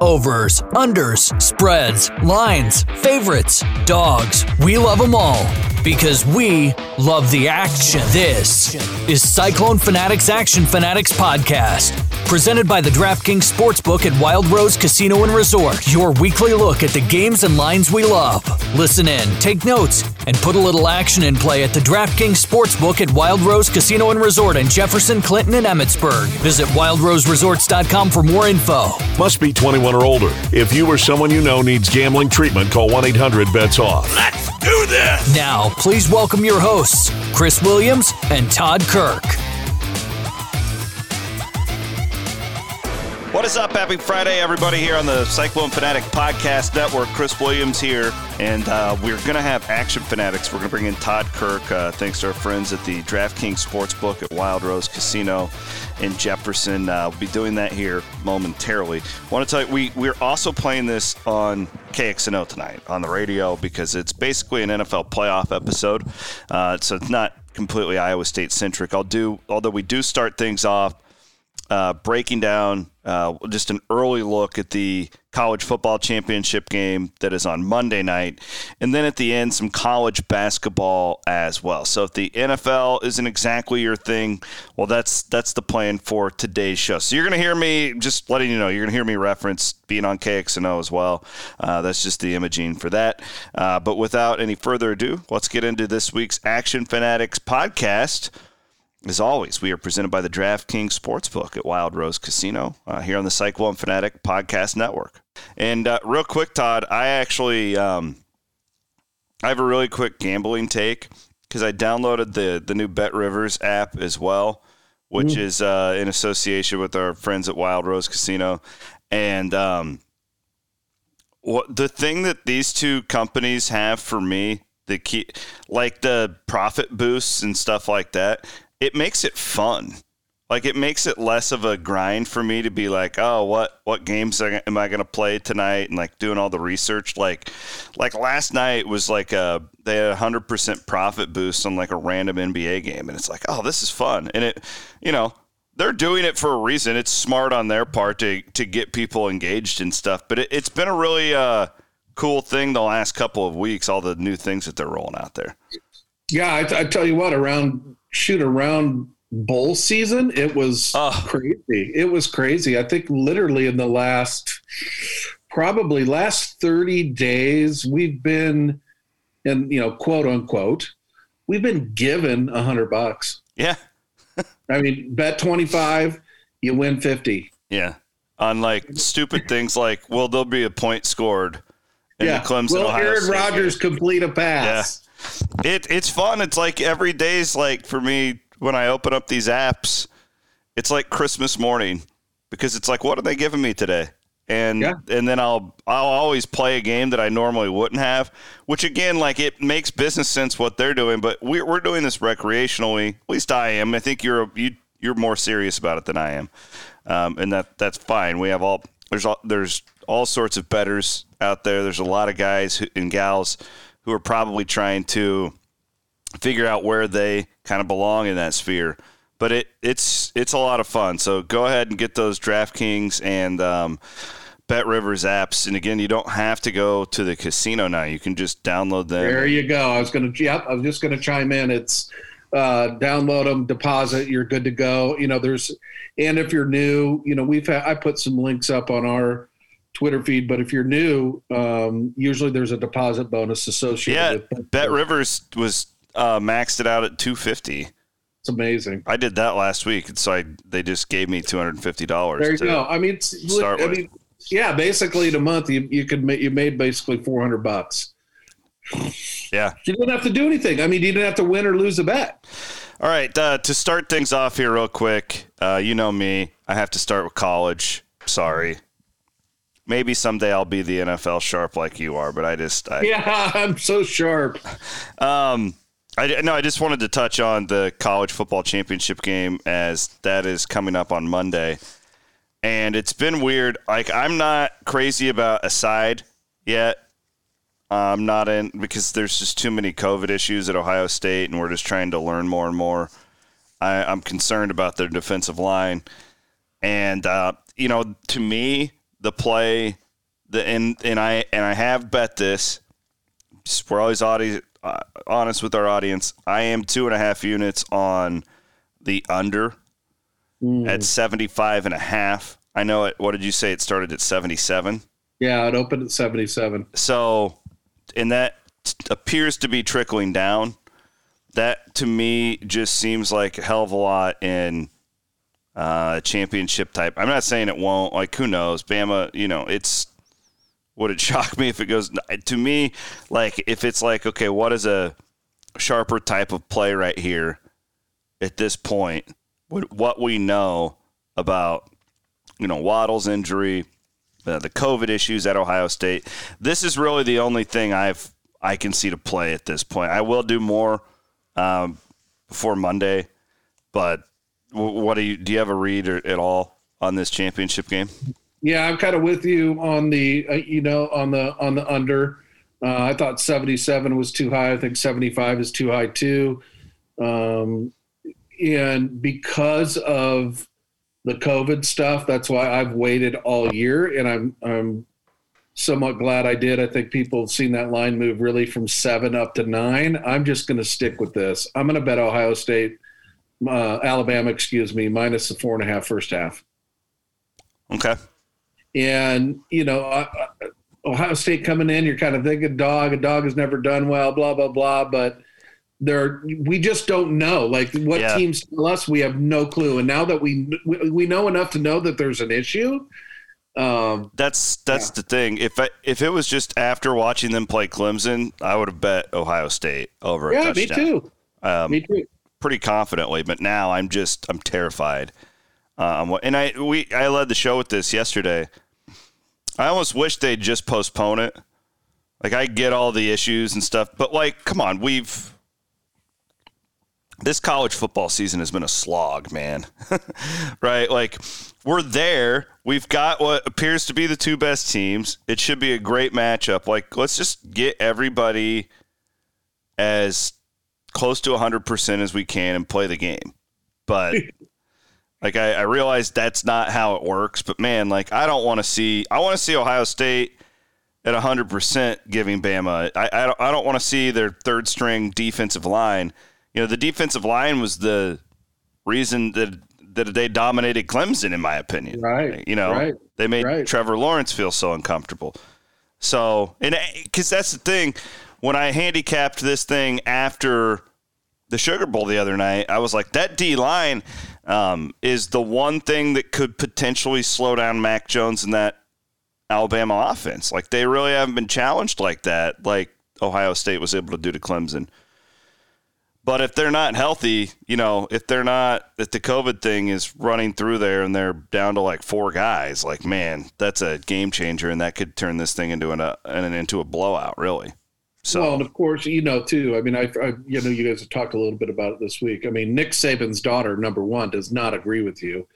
Overs, unders, spreads, lines, favorites, dogs. We love them all because we love the action. This is Cyclone Fanatics Action Fanatics Podcast, presented by the DraftKings Sportsbook at Wild Rose Casino and Resort. Your weekly look at the games and lines we love. Listen in, take notes, and put a little action in play at the DraftKings Sportsbook at Wild Rose Casino and Resort in Jefferson, Clinton, and Emmetsburg. Visit wildroseresorts.com for more info. Must be 21 or older. If you or someone you know needs gambling treatment, call 1 800 BETS OFF. Let's do this! Now, please welcome your hosts, Chris Williams and Todd Kirk. What is up? Happy Friday, everybody, here on the Cyclone Fanatic Podcast Network. Chris Williams here, and uh, we're going to have Action Fanatics. We're going to bring in Todd Kirk, uh, thanks to our friends at the DraftKings Sportsbook at Wild Rose Casino in Jefferson. Uh, we'll be doing that here momentarily. Want to tell you, we, we're also playing this on KXNO tonight on the radio because it's basically an NFL playoff episode. Uh, so it's not completely Iowa State centric. I'll do, although we do start things off uh, breaking down uh, just an early look at the college football championship game that is on Monday night, and then at the end some college basketball as well. So if the NFL isn't exactly your thing, well, that's that's the plan for today's show. So you're gonna hear me just letting you know you're gonna hear me reference being on KXNO as well. Uh, that's just the imaging for that. Uh, but without any further ado, let's get into this week's Action Fanatics podcast. As always, we are presented by the DraftKings Sportsbook at Wild Rose Casino uh, here on the Cyclone Fanatic Podcast Network. And uh, real quick, Todd, I actually um, I have a really quick gambling take because I downloaded the the new Bet Rivers app as well, which mm. is uh, in association with our friends at Wild Rose Casino. And um, what the thing that these two companies have for me the key like the profit boosts and stuff like that it makes it fun. Like it makes it less of a grind for me to be like, oh, what what games am I going to play tonight, and like doing all the research. Like, like last night was like a they had a hundred percent profit boost on like a random NBA game, and it's like, oh, this is fun, and it, you know, they're doing it for a reason. It's smart on their part to to get people engaged and stuff. But it, has been a really uh, cool thing the last couple of weeks. All the new things that they're rolling out there. Yeah, I, I tell you what, around shoot around bowl season, it was oh. crazy. It was crazy. I think literally in the last probably last 30 days, we've been and you know, quote unquote, we've been given a hundred bucks. Yeah. I mean, bet 25, you win 50. Yeah. On like stupid things like, well, there'll be a point scored in yeah. the Clemson. Will Ohio Aaron Rodgers complete a pass? It it's fun. It's like every day's like for me when I open up these apps, it's like Christmas morning because it's like what are they giving me today? And yeah. and then I'll I'll always play a game that I normally wouldn't have, which again like it makes business sense what they're doing, but we're we're doing this recreationally. At least I am. I think you're you you're more serious about it than I am, um, and that that's fine. We have all there's all there's all sorts of betters out there. There's a lot of guys and gals who are probably trying to figure out where they kind of belong in that sphere. But it it's it's a lot of fun. So go ahead and get those DraftKings and um, Bet Rivers apps. And again, you don't have to go to the casino now. You can just download them. There you go. I was gonna yep. I was just gonna chime in. It's uh, download them, deposit. You're good to go. You know, there's and if you're new, you know, we've had, I put some links up on our Twitter feed. But if you're new, um, usually there's a deposit bonus associated. Yeah, Bet Rivers was uh, maxed it out at 250. It's amazing. I did that last week, and so I they just gave me two hundred and fifty dollars. There you go. I mean, start I with. mean, yeah, basically in a month you you could make you made basically four hundred bucks. Yeah, you didn't have to do anything. I mean, you didn't have to win or lose a bet. All right, uh, to start things off here real quick, uh, you know me. I have to start with college. Sorry, maybe someday I'll be the NFL sharp like you are, but I just I, yeah, I'm so sharp. Um, I no, I just wanted to touch on the college football championship game as that is coming up on Monday, and it's been weird. Like I'm not crazy about a side yet. I'm not in because there's just too many COVID issues at Ohio State, and we're just trying to learn more and more. I, I'm concerned about their defensive line, and uh, you know, to me, the play, the and and I and I have bet this. We're always audi- uh, honest with our audience. I am two and a half units on the under mm. at 75 and a half. I know it. What did you say? It started at 77. Yeah, it opened at 77. So, and that appears to be trickling down. That to me just seems like a hell of a lot in uh, championship type. I'm not saying it won't. Like who knows? Bama, you know, it's would it shock me if it goes to me like if it's like okay, what is a sharper type of play right here at this point? What we know about you know Waddle's injury, uh, the COVID issues at Ohio State. This is really the only thing I've I can see to play at this point. I will do more um, before Monday, but what do you do? You have a read or, at all on this championship game? Yeah, I'm kind of with you on the uh, you know on the on the under. Uh, I thought 77 was too high. I think 75 is too high too. Um, and because of the COVID stuff, that's why I've waited all year, and I'm I'm somewhat glad I did. I think people have seen that line move really from seven up to nine. I'm just going to stick with this. I'm going to bet Ohio State, uh, Alabama, excuse me, minus the four and a half first half. Okay. And, you know, uh, Ohio State coming in, you're kind of thinking dog, a dog has never done well, blah, blah, blah. But there, we just don't know. Like what yeah. teams tell us, we have no clue. And now that we, we know enough to know that there's an issue, um, that's that's yeah. the thing. If I, if it was just after watching them play Clemson, I would have bet Ohio State over. Yeah, me too. Um, me too. Pretty confidently, but now I'm just I'm terrified. Um, and I we I led the show with this yesterday. I almost wish they'd just postpone it. Like I get all the issues and stuff, but like, come on, we've this college football season has been a slog, man. right? Like we're there. We've got what appears to be the two best teams. It should be a great matchup. Like let's just get everybody as close to 100% as we can and play the game. But like I, I realize that's not how it works, but man, like I don't want to see I want to see Ohio State at 100% giving Bama. I I don't, I don't want to see their third string defensive line you know, the defensive line was the reason that that they dominated Clemson, in my opinion. Right. You know, right. they made right. Trevor Lawrence feel so uncomfortable. So, and eh, because that's the thing, when I handicapped this thing after the Sugar Bowl the other night, I was like, that D line um, is the one thing that could potentially slow down Mac Jones and that Alabama offense. Like, they really haven't been challenged like that, like Ohio State was able to do to Clemson. But if they're not healthy, you know, if they're not, if the COVID thing is running through there and they're down to like four guys, like man, that's a game changer, and that could turn this thing into an, uh, an into a blowout, really. So, well, and of course, you know, too. I mean, I, I, you know, you guys have talked a little bit about it this week. I mean, Nick Saban's daughter, number one, does not agree with you.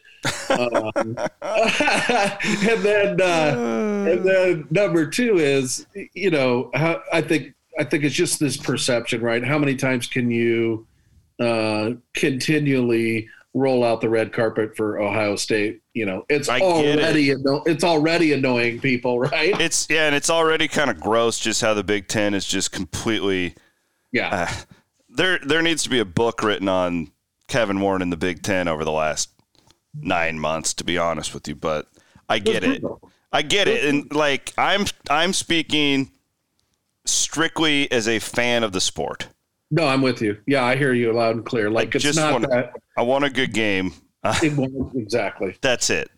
um, and then, uh, and then number two is, you know, how, I think I think it's just this perception, right? How many times can you uh, continually roll out the red carpet for Ohio State? You know, it's I already it. anno- it's already annoying people, right? It's yeah, and it's already kind of gross just how the Big Ten is just completely yeah. Uh, there there needs to be a book written on Kevin Warren in the Big Ten over the last nine months, to be honest with you. But I get it. I get it, and like I'm I'm speaking strictly as a fan of the sport. No, I'm with you. Yeah, I hear you loud and clear. Like I it's not want, that. I want a good game. exactly. That's it.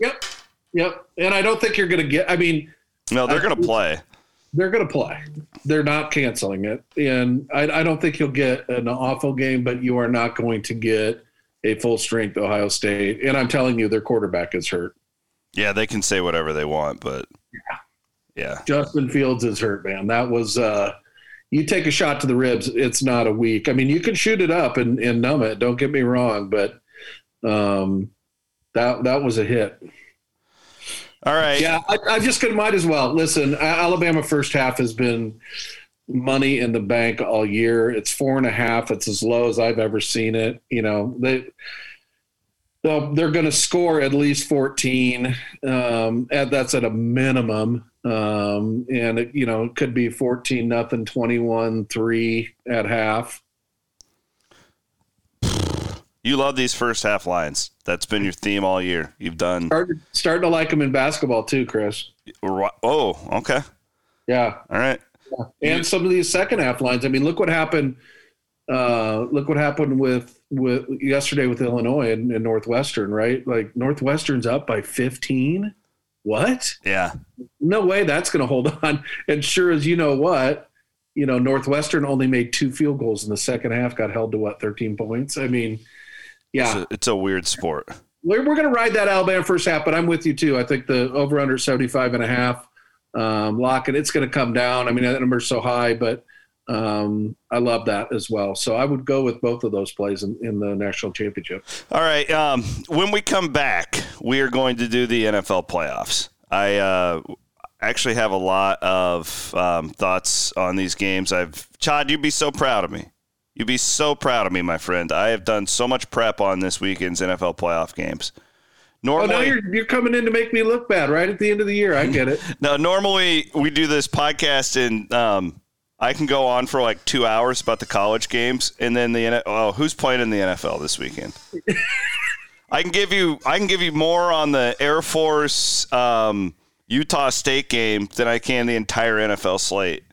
Yep. Yep. And I don't think you're going to get. I mean, no, they're going to play. They're going to play. They're not canceling it, and I, I don't think you'll get an awful game, but you are not going to get a full strength Ohio State. And I'm telling you, their quarterback is hurt. Yeah, they can say whatever they want, but yeah. Yeah. Justin Fields is hurt, man. That was uh you take a shot to the ribs, it's not a week. I mean, you can shoot it up and, and numb it, don't get me wrong, but um that that was a hit. All right. Yeah, I, I just could might as well. Listen, Alabama first half has been money in the bank all year. It's four and a half. It's as low as I've ever seen it. You know, they they're going to score at least 14. Um, that's at a minimum. Um, and it, you know, it could be 14, nothing, 21, three at half. You love these first half lines. That's been your theme all year. You've done starting, starting to like them in basketball too, Chris. Oh, okay. Yeah. All right. Yeah. And some of these second half lines. I mean, look what happened. Uh, look what happened with with yesterday with Illinois and, and Northwestern, right? Like Northwestern's up by 15. What? Yeah. No way that's going to hold on. And sure as you know what, you know, Northwestern only made two field goals in the second half, got held to what, 13 points? I mean, yeah. It's a, it's a weird sport. We're, we're going to ride that Alabama first half, but I'm with you too. I think the over under 75 and a half, um, lock it. It's going to come down. I mean, that number's so high, but um, I love that as well. So I would go with both of those plays in, in the national championship. All right. Um, when we come back, we are going to do the NFL playoffs. I uh, actually have a lot of um, thoughts on these games. I've Chad, you'd be so proud of me. You'd be so proud of me, my friend. I have done so much prep on this weekend's NFL playoff games. Normally, oh, now you're, you're coming in to make me look bad right at the end of the year. I get it. no, normally we do this podcast in um, I can go on for like two hours about the college games, and then the oh, who's playing in the NFL this weekend? I can give you I can give you more on the Air Force um, Utah State game than I can the entire NFL slate.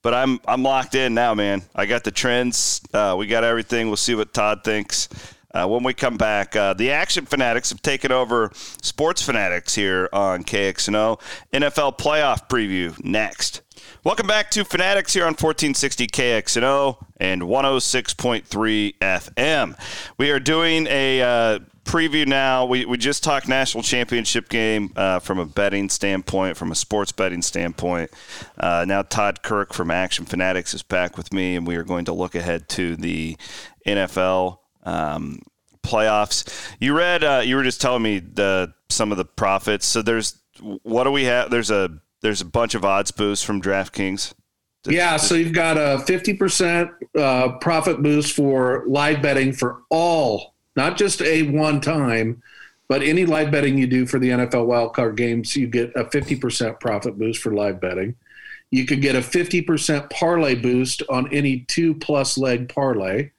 But I'm I'm locked in now, man. I got the trends. Uh, we got everything. We'll see what Todd thinks. Uh, when we come back, uh, the Action Fanatics have taken over Sports Fanatics here on KXNO. NFL playoff preview next. Welcome back to Fanatics here on 1460 KXNO and 106.3 FM. We are doing a uh, preview now. We, we just talked national championship game uh, from a betting standpoint, from a sports betting standpoint. Uh, now Todd Kirk from Action Fanatics is back with me, and we are going to look ahead to the NFL um, playoffs. You read, uh, you were just telling me the some of the profits. So there's what do we have? There's a there's a bunch of odds boosts from DraftKings. Yeah, so you've got a 50% uh, profit boost for live betting for all, not just a one time, but any live betting you do for the NFL wildcard games, you get a 50% profit boost for live betting. You could get a 50% parlay boost on any two plus leg parlay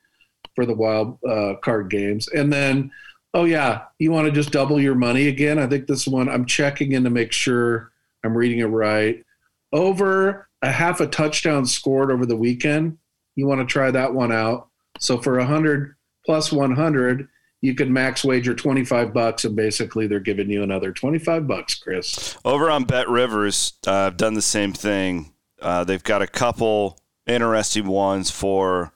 for the wild uh, card games. And then, oh, yeah, you want to just double your money again? I think this one I'm checking in to make sure I'm reading it right. Over a half a touchdown scored over the weekend. You want to try that one out. So for 100 plus 100, you could max wager 25 bucks and basically they're giving you another 25 bucks, Chris. Over on Bet Rivers, uh, I've done the same thing. Uh, they've got a couple interesting ones for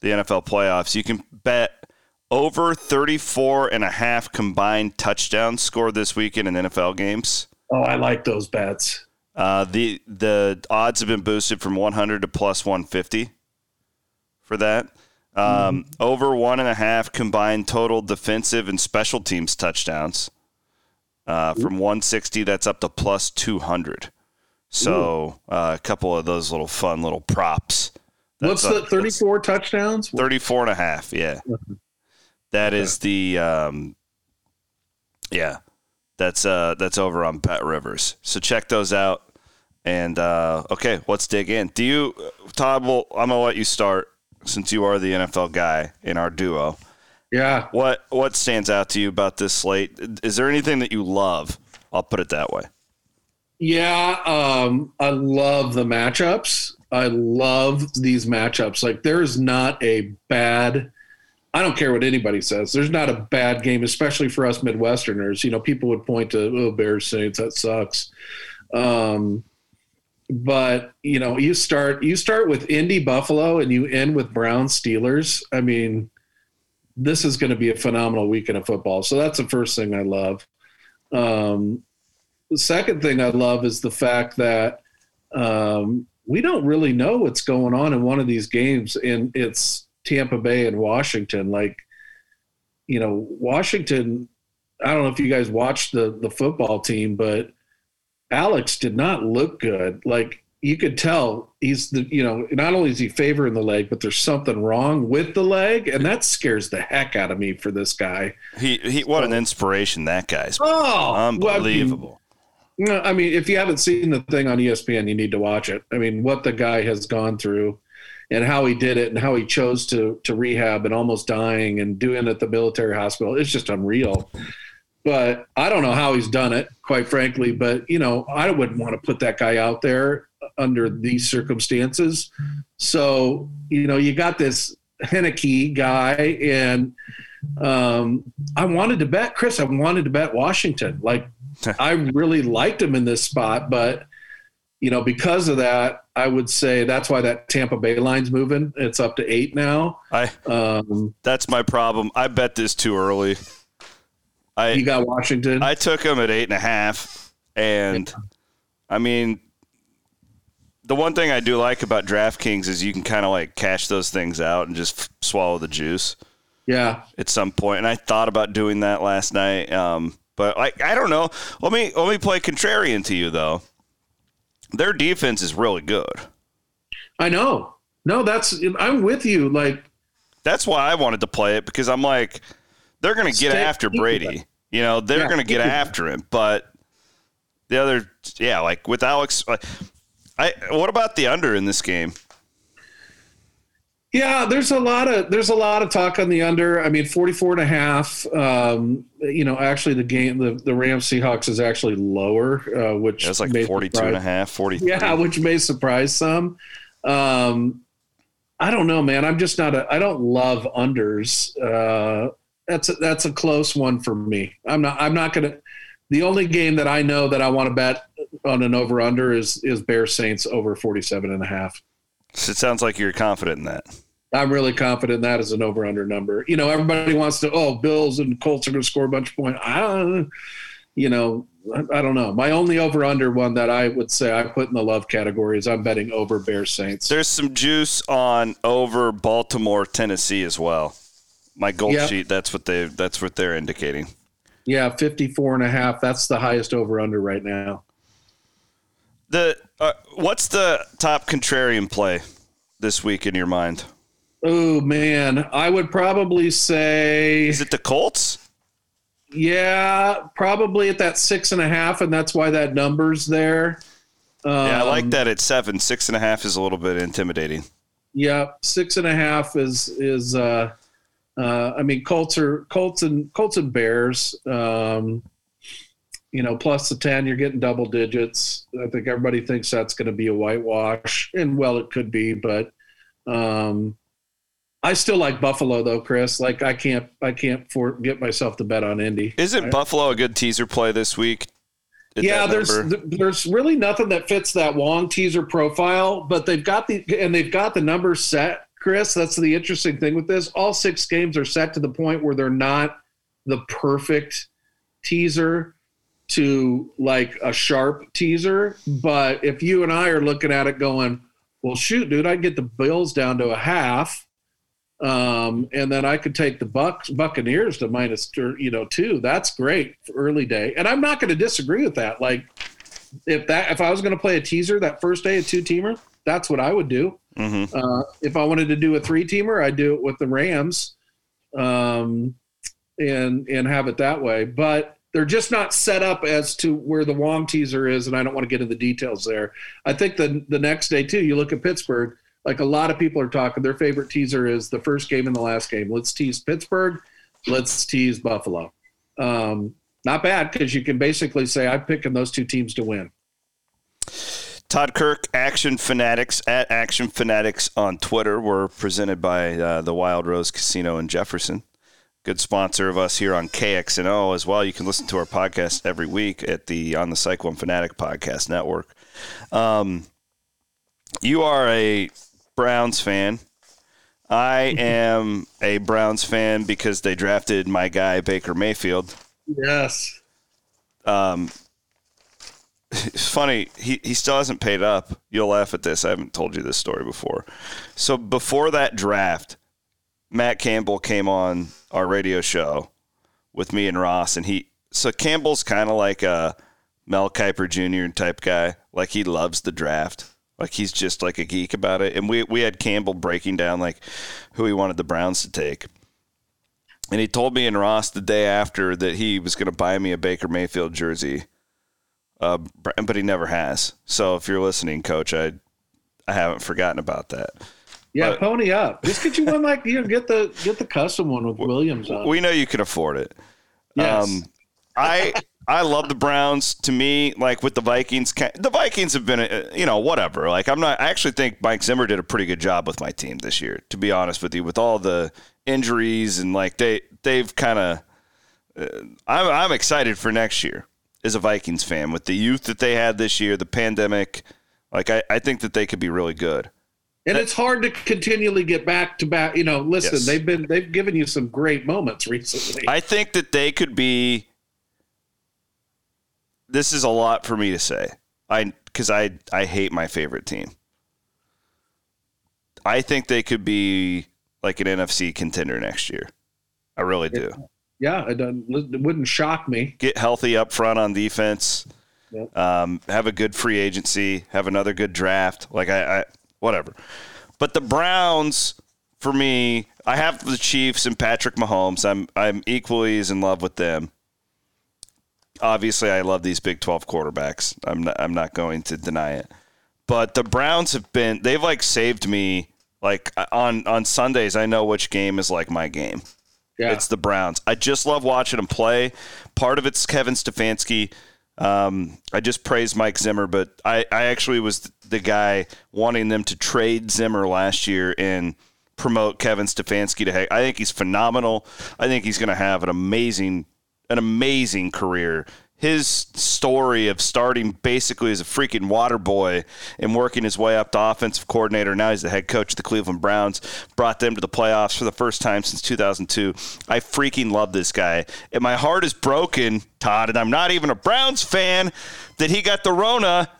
the NFL playoffs. You can bet over 34 and a half combined touchdowns scored this weekend in NFL games. Oh, I like those bets. Uh, the the odds have been boosted from 100 to plus 150 for that. Um, mm. Over one and a half combined total defensive and special teams touchdowns. Uh, from 160, that's up to plus 200. So uh, a couple of those little fun little props. That's What's the 34 touchdowns? 34 and a half, yeah. That is the um, yeah. That's uh that's over on Bet Rivers. So check those out. And uh, okay, let's dig in. Do you, Todd? Well, I'm gonna let you start since you are the NFL guy in our duo. Yeah. What what stands out to you about this slate? Is there anything that you love? I'll put it that way. Yeah, um, I love the matchups. I love these matchups. Like there is not a bad I don't care what anybody says. There's not a bad game, especially for us Midwesterners. You know, people would point to, oh, Bears Saints, that sucks. Um, but you know, you start you start with Indy Buffalo and you end with Brown Steelers. I mean, this is going to be a phenomenal weekend of football. So that's the first thing I love. Um, the second thing I love is the fact that um, we don't really know what's going on in one of these games, and it's Tampa Bay and Washington. Like, you know, Washington. I don't know if you guys watched the the football team, but Alex did not look good. Like you could tell he's the you know not only is he favoring the leg, but there's something wrong with the leg, and that scares the heck out of me for this guy. He he, what an inspiration that guy's. Oh, unbelievable. Well, I, mean, I mean, if you haven't seen the thing on ESPN, you need to watch it. I mean, what the guy has gone through, and how he did it, and how he chose to to rehab and almost dying and doing it at the military hospital, it's just unreal but I don't know how he's done it, quite frankly. But you know, I wouldn't want to put that guy out there under these circumstances. So, you know, you got this Heinicke guy, and um, I wanted to bet Chris. I wanted to bet Washington. Like, I really liked him in this spot, but you know, because of that, I would say that's why that Tampa Bay line's moving. It's up to eight now. I um, that's my problem. I bet this too early. I you got Washington. I took him at eight and a half, and yeah. I mean, the one thing I do like about DraftKings is you can kind of like cash those things out and just f- swallow the juice. Yeah. At some point, and I thought about doing that last night, um, but like I don't know. Let me let me play contrarian to you though. Their defense is really good. I know. No, that's I'm with you. Like that's why I wanted to play it because I'm like they're going to get after Brady. You know, they're yeah, going to get after him, but the other, yeah, like with Alex, like, I what about the under in this game? Yeah, there's a lot of there's a lot of talk on the under. I mean, 44 and a half. Um, you know, actually the game the, the Rams Seahawks is actually lower, uh, which it's like 42 surprise. and a half, 40. Yeah, which may surprise some. Um, I don't know, man. I'm just not a I don't love unders. Uh, that's a, that's a close one for me. I'm not I'm not going to the only game that I know that I want to bet on an over under is is Bear Saints over 47 and a half. So it sounds like you're confident in that. I'm really confident that is an over under number. You know, everybody wants to, oh, Bills and Colts are going to score a bunch of points. I don't, you know, I, I don't know. My only over under one that I would say I put in the love category is I'm betting over Bears Saints. There's some juice on over Baltimore, Tennessee as well. My gold yep. sheet, that's what they that's what they're indicating. Yeah, 54 and a half. That's the highest over under right now. The uh, what's the top contrarian play this week in your mind? Oh man, I would probably say Is it the Colts? Yeah, probably at that six and a half, and that's why that number's there. Um, yeah, I like um, that at seven. Six and a half is a little bit intimidating. Yeah, six and a half is is uh uh, I mean, Colts are Colts and Colts and Bears. Um, you know, plus the ten, you're getting double digits. I think everybody thinks that's going to be a whitewash, and well, it could be, but um, I still like Buffalo though, Chris. Like I can't, I can't for, get myself to bet on Indy. Isn't I, Buffalo a good teaser play this week? Yeah, there's there's really nothing that fits that Wong teaser profile, but they've got the and they've got the numbers set Chris. That's the interesting thing with this. All six games are set to the point where they're not the perfect teaser to like a sharp teaser. But if you and I are looking at it going, well, shoot, dude, I'd get the Bills down to a half. Um, and then I could take the Bucks Buccaneers to minus you know two. That's great for early day, and I'm not going to disagree with that. Like if that if I was going to play a teaser that first day, a two teamer, that's what I would do. Mm-hmm. Uh, if I wanted to do a three teamer, I'd do it with the Rams, um, and and have it that way. But they're just not set up as to where the Wong teaser is, and I don't want to get into the details there. I think the the next day too, you look at Pittsburgh. Like a lot of people are talking, their favorite teaser is the first game and the last game. Let's tease Pittsburgh. Let's tease Buffalo. Um, not bad because you can basically say I'm picking those two teams to win. Todd Kirk, Action Fanatics at Action Fanatics on Twitter. We're presented by uh, the Wild Rose Casino in Jefferson. Good sponsor of us here on KXNO as well. You can listen to our podcast every week at the on the Cyclone Fanatic Podcast Network. Um, you are a Browns fan. I am a Browns fan because they drafted my guy Baker Mayfield. Yes. Um, it's funny. He he still hasn't paid up. You'll laugh at this. I haven't told you this story before. So before that draft, Matt Campbell came on our radio show with me and Ross, and he so Campbell's kind of like a Mel Kiper Jr. type guy. Like he loves the draft. Like he's just like a geek about it. And we we had Campbell breaking down like who he wanted the Browns to take. And he told me and Ross the day after that he was going to buy me a Baker Mayfield jersey. Uh, but he never has. So if you're listening, coach, I I haven't forgotten about that. Yeah, but, pony up. Just get you one like you know, get the get the custom one with Williams on. We know you can afford it. Yes. Um, I I love the Browns. To me, like with the Vikings, the Vikings have been, you know, whatever. Like I'm not. I actually think Mike Zimmer did a pretty good job with my team this year. To be honest with you, with all the injuries and like they they've kind of. Uh, I'm I'm excited for next year as a Vikings fan with the youth that they had this year, the pandemic. Like I, I think that they could be really good. And it's hard to continually get back to back. You know, listen, yes. they've been they've given you some great moments recently. I think that they could be this is a lot for me to say. I because I I hate my favorite team. I think they could be like an NFC contender next year. I really do. Yeah, it, it, wouldn't shock me. Get healthy up front on defense. Yep. Um, have a good free agency. Have another good draft. Like I, I, whatever. But the Browns, for me, I have the Chiefs and Patrick Mahomes. I'm I'm equally as in love with them obviously I love these Big 12 quarterbacks. I'm not, I'm not going to deny it. But the Browns have been they've like saved me like on on Sundays I know which game is like my game. Yeah. It's the Browns. I just love watching them play. Part of it's Kevin Stefanski. Um, I just praised Mike Zimmer, but I, I actually was the guy wanting them to trade Zimmer last year and promote Kevin Stefanski to. Head I think he's phenomenal. I think he's going to have an amazing an amazing career. His story of starting basically as a freaking water boy and working his way up to offensive coordinator. Now he's the head coach of the Cleveland Browns, brought them to the playoffs for the first time since 2002. I freaking love this guy. And my heart is broken, Todd, and I'm not even a Browns fan, that he got the Rona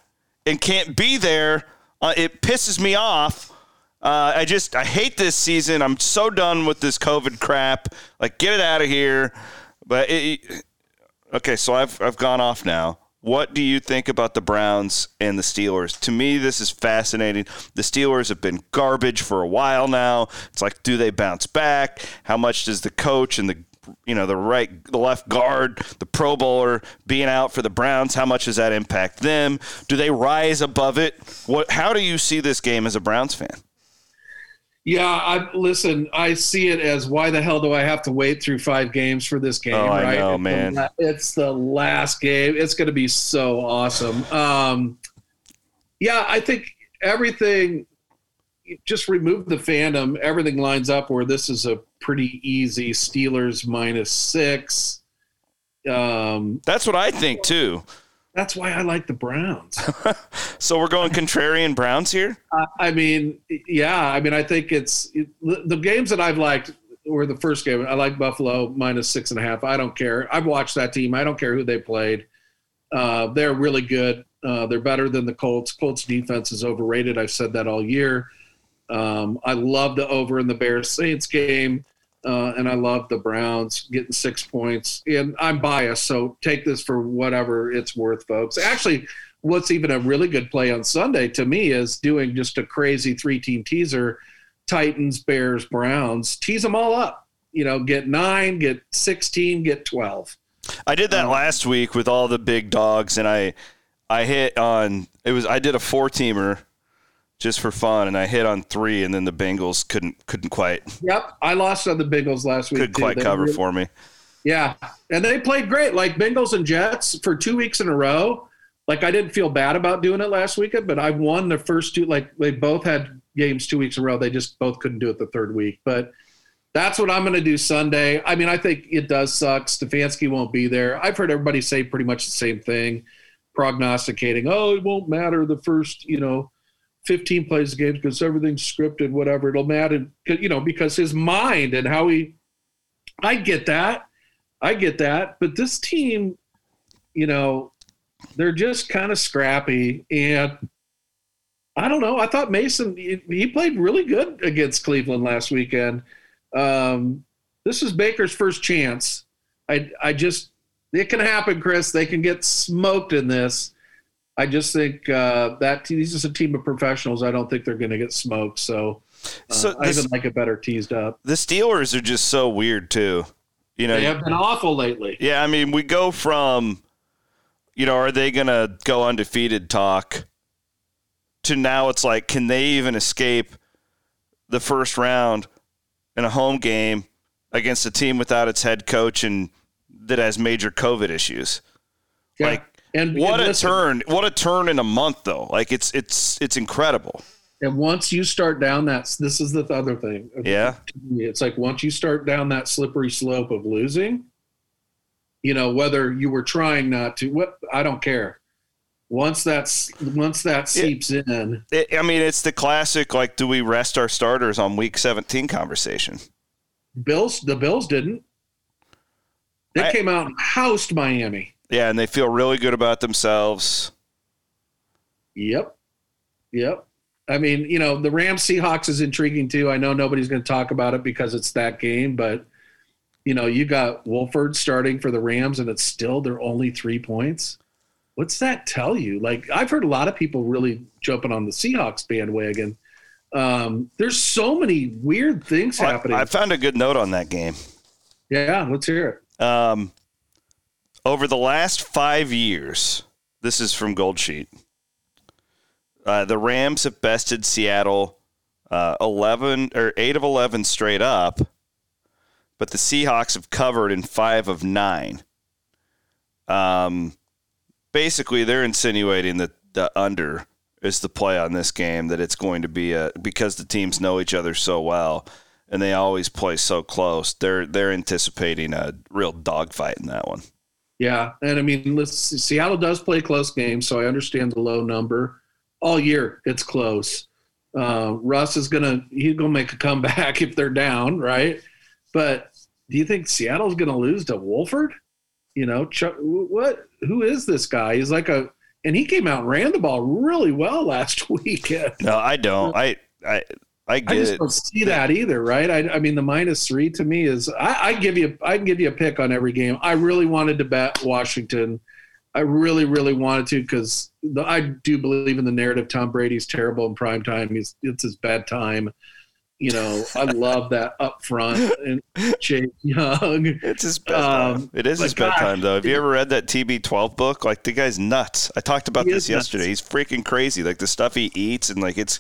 and can't be there. Uh, it pisses me off. Uh, I just, I hate this season. I'm so done with this COVID crap. Like, get it out of here. But it, okay, so I've I've gone off now. What do you think about the Browns and the Steelers? To me, this is fascinating. The Steelers have been garbage for a while now. It's like, do they bounce back? How much does the coach and the you know the right the left guard the pro bowler being out for the browns how much does that impact them do they rise above it what how do you see this game as a browns fan yeah, I listen. I see it as why the hell do I have to wait through five games for this game? Oh, right? I know, it's man. The, it's the last game. It's going to be so awesome. Um, yeah, I think everything. Just remove the fandom. Everything lines up where this is a pretty easy Steelers minus six. Um, That's what I think too. That's why I like the Browns. so we're going contrarian Browns here. Uh, I mean, yeah. I mean, I think it's it, the games that I've liked were the first game. I like Buffalo minus six and a half. I don't care. I've watched that team. I don't care who they played. Uh, they're really good. Uh, they're better than the Colts. Colts defense is overrated. I've said that all year. Um, I love the over in the Bears Saints game. Uh, and I love the Browns getting six points. And I'm biased, so take this for whatever it's worth, folks. Actually, what's even a really good play on Sunday to me is doing just a crazy three team teaser Titans, Bears, Browns. Tease them all up. You know, get nine, get 16, get 12. I did that um, last week with all the big dogs, and I I hit on it was I did a four teamer just for fun, and I hit on three, and then the Bengals couldn't couldn't quite. Yep, I lost on the Bengals last week. Couldn't quite cover really, for me. Yeah, and they played great, like Bengals and Jets for two weeks in a row. Like I didn't feel bad about doing it last weekend, but I won the first two. Like they both had games two weeks in a row. They just both couldn't do it the third week, but. That's what I'm going to do Sunday. I mean, I think it does suck. Stefanski won't be there. I've heard everybody say pretty much the same thing, prognosticating, oh, it won't matter the first, you know, 15 plays a game because everything's scripted, whatever. It'll matter, you know, because his mind and how he. I get that, I get that, but this team, you know, they're just kind of scrappy, and I don't know. I thought Mason he played really good against Cleveland last weekend. Um, this is Baker's first chance. I I just it can happen, Chris. They can get smoked in this I just think uh, that these is a team of professionals. I don't think they're going to get smoked. So, uh, so I even like it better teased up. The Steelers are just so weird too. You know, they have been awful lately. Yeah, I mean, we go from, you know, are they going to go undefeated talk to now it's like, can they even escape the first round in a home game against a team without its head coach and that has major COVID issues? Yeah. Like, and what and listen, a turn! What a turn in a month, though. Like it's it's it's incredible. And once you start down that, this is the other thing. Yeah, it's like once you start down that slippery slope of losing, you know whether you were trying not to. What I don't care. Once that's once that seeps it, in, it, I mean, it's the classic. Like, do we rest our starters on week seventeen conversation? Bills, the Bills didn't. They I, came out and housed Miami. Yeah, and they feel really good about themselves. Yep. Yep. I mean, you know, the Rams Seahawks is intriguing too. I know nobody's going to talk about it because it's that game, but you know, you got Wolford starting for the Rams and it's still they're only 3 points. What's that tell you? Like I've heard a lot of people really jumping on the Seahawks bandwagon. Um, there's so many weird things happening. I, I found a good note on that game. Yeah, let's hear it. Um, over the last five years, this is from Goldsheet. Uh, the Rams have bested Seattle uh, eleven or eight of eleven straight up, but the Seahawks have covered in five of nine. Um, basically, they're insinuating that the under is the play on this game. That it's going to be a because the teams know each other so well and they always play so close. They're they're anticipating a real dogfight in that one. Yeah, and I mean, Seattle does play close games, so I understand the low number. All year, it's close. Uh, Russ is gonna he's gonna make a comeback if they're down, right? But do you think Seattle's gonna lose to Wolford? You know, Chuck, what? Who is this guy? He's like a, and he came out and ran the ball really well last weekend. No, I don't. I I I get I just it. don't see that either, right? I, I mean, the minus three to me is I, I give you I can give you a pick on every game. I really wanted to bet Washington. I really, really wanted to because I do believe in the narrative. Tom Brady's terrible in prime time. He's it's his bad time. You know, I love that up front and Chase Young. It's his bedtime. Um, it is his bedtime, though. Have you ever read that TB12 book? Like the guy's nuts. I talked about this yesterday. Nuts. He's freaking crazy. Like the stuff he eats and like it's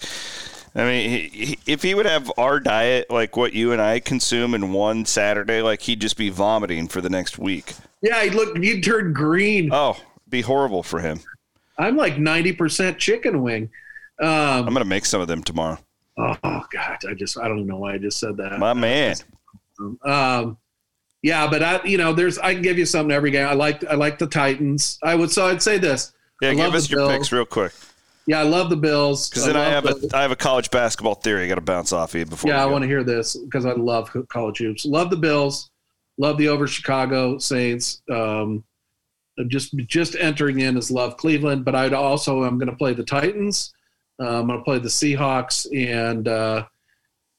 I mean, he, he, if he would have our diet, like what you and I consume in one Saturday, like he'd just be vomiting for the next week. Yeah, he'd look, he'd turn green. Oh, be horrible for him. I'm like 90% chicken wing. Um, I'm going to make some of them tomorrow. Oh, God. I just, I don't even know why I just said that. My man. Um, yeah, but I, you know, there's, I can give you something every game. I like, I like the Titans. I would, so I'd say this. Yeah, I give us your Bills. picks real quick. Yeah, I love the Bills. Because then I, I have the, a I have a college basketball theory. I got to bounce off you before. Yeah, I want to hear this because I love college hoops. Love the Bills. Love the over Chicago Saints. Um, just just entering in as love Cleveland, but I'd also I'm going to play the Titans. Uh, I'm going to play the Seahawks, and uh,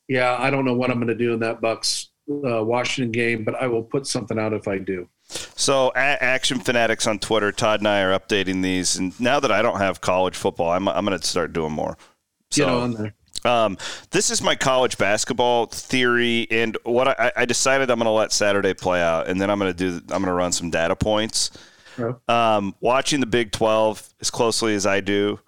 yeah, I don't know what I'm going to do in that Bucks uh, Washington game, but I will put something out if I do. So, Action Fanatics on Twitter, Todd and I are updating these. And now that I don't have college football, I'm, I'm going to start doing more. So, Get on there. Um, this is my college basketball theory, and what I, I decided I'm going to let Saturday play out, and then I'm going to do. I'm going to run some data points. Um, watching the Big 12 as closely as I do,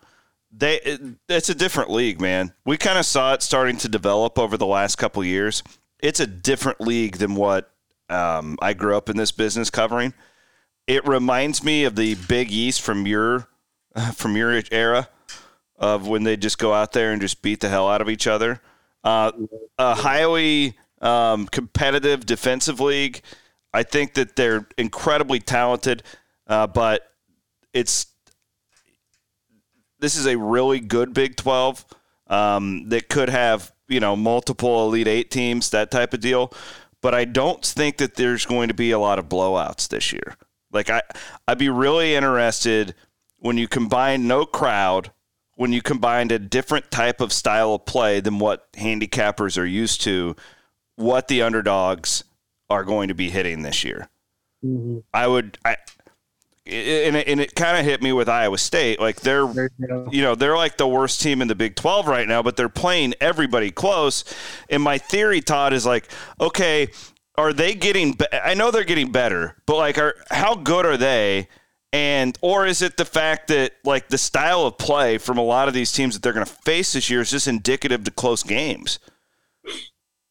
they it, it's a different league, man. We kind of saw it starting to develop over the last couple years. It's a different league than what um, I grew up in this business covering. It reminds me of the Big East from your from your era of when they just go out there and just beat the hell out of each other. Uh, a highly um, competitive defensive league. I think that they're incredibly talented, uh, but it's this is a really good Big Twelve um, that could have you know multiple Elite Eight teams, that type of deal but I don't think that there's going to be a lot of blowouts this year. Like I, I'd be really interested when you combine no crowd, when you combine a different type of style of play than what handicappers are used to, what the underdogs are going to be hitting this year. Mm-hmm. I would, I, and it, and it kind of hit me with Iowa State. Like they're, you, you know, they're like the worst team in the Big 12 right now, but they're playing everybody close. And my theory, Todd, is like, okay, are they getting? Be- I know they're getting better, but like, are how good are they? And or is it the fact that like the style of play from a lot of these teams that they're going to face this year is just indicative to close games?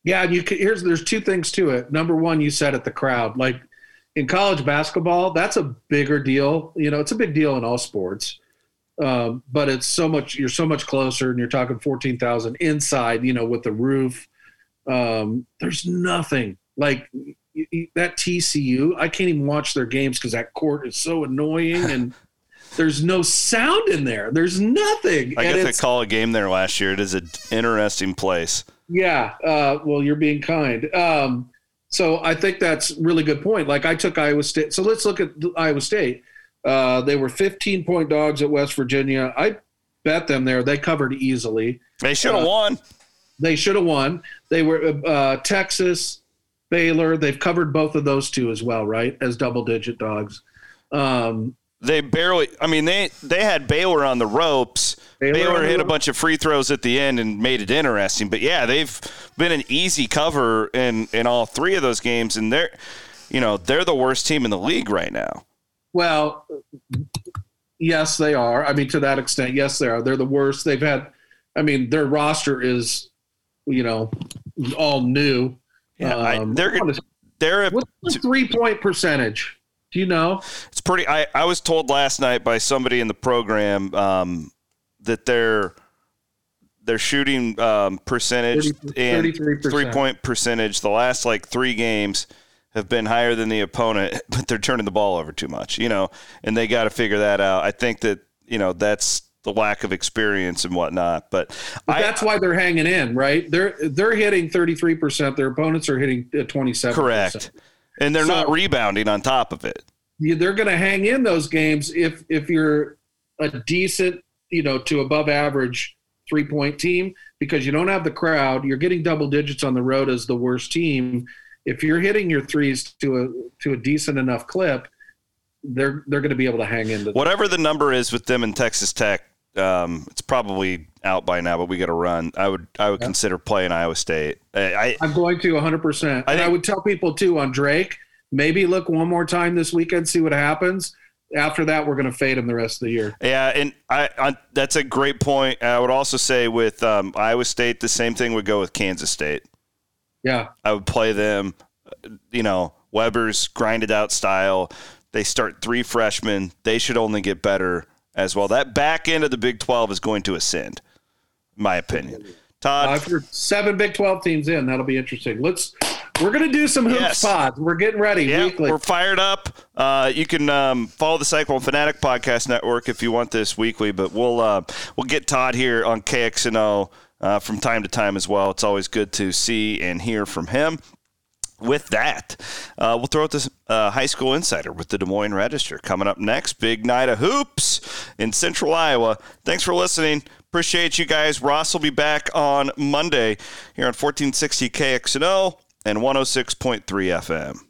Yeah, you can, here's there's two things to it. Number one, you said at the crowd. Like in college basketball, that's a bigger deal. You know, it's a big deal in all sports, um, but it's so much. You're so much closer, and you're talking fourteen thousand inside. You know, with the roof. Um, there's nothing like that TCU. I can't even watch their games because that court is so annoying and. There's no sound in there. There's nothing. I got to call a game there last year. It is an interesting place. Yeah. Uh, well, you're being kind. Um, so I think that's really good point. Like I took Iowa State. So let's look at Iowa State. Uh, they were 15 point dogs at West Virginia. I bet them there. They covered easily. They should have uh, won. They should have won. They were uh, Texas, Baylor. They've covered both of those two as well, right? As double digit dogs. Um, they barely. I mean, they they had Baylor on the ropes. Baylor, Baylor hit a bunch of free throws at the end and made it interesting. But yeah, they've been an easy cover in in all three of those games, and they're you know they're the worst team in the league right now. Well, yes, they are. I mean, to that extent, yes, they are. They're the worst. They've had. I mean, their roster is, you know, all new. Yeah, um, I, they're they're a, what's the three point percentage? Do you know? It's pretty. I, I was told last night by somebody in the program um, that their their shooting um, percentage 30, and three point percentage the last like three games have been higher than the opponent, but they're turning the ball over too much. You know, and they got to figure that out. I think that you know that's the lack of experience and whatnot. But, but I, that's why they're hanging in, right? They're they're hitting thirty three percent. Their opponents are hitting twenty seven. Correct and they're so, not rebounding on top of it. They're going to hang in those games if if you're a decent, you know, to above average three point team because you don't have the crowd. You're getting double digits on the road as the worst team. If you're hitting your threes to a to a decent enough clip, they're they're going to be able to hang in. Whatever the number is with them in Texas Tech, um, it's probably out by now, but we got to run. I would I would yeah. consider playing Iowa State. I, am going to 100. percent And I would tell people too on Drake. Maybe look one more time this weekend, see what happens. After that, we're going to fade him the rest of the year. Yeah, and I, I that's a great point. I would also say with um, Iowa State, the same thing would go with Kansas State. Yeah, I would play them. You know, Weber's grinded out style. They start three freshmen. They should only get better as well. That back end of the Big 12 is going to ascend, my opinion. Todd, uh, for seven Big 12 teams in, that'll be interesting. Let's. We're going to do some hoops yes. pods. We're getting ready yep, weekly. We're fired up. Uh, you can um, follow the Cyclone Fanatic Podcast Network if you want this weekly, but we'll uh, we'll get Todd here on KXNO uh, from time to time as well. It's always good to see and hear from him with that, uh, we'll throw out this uh, high school insider with the Des Moines Register coming up next. Big night of hoops in Central Iowa. Thanks for listening. Appreciate you guys. Ross will be back on Monday here on 1460 KXNO and 106.3 FM.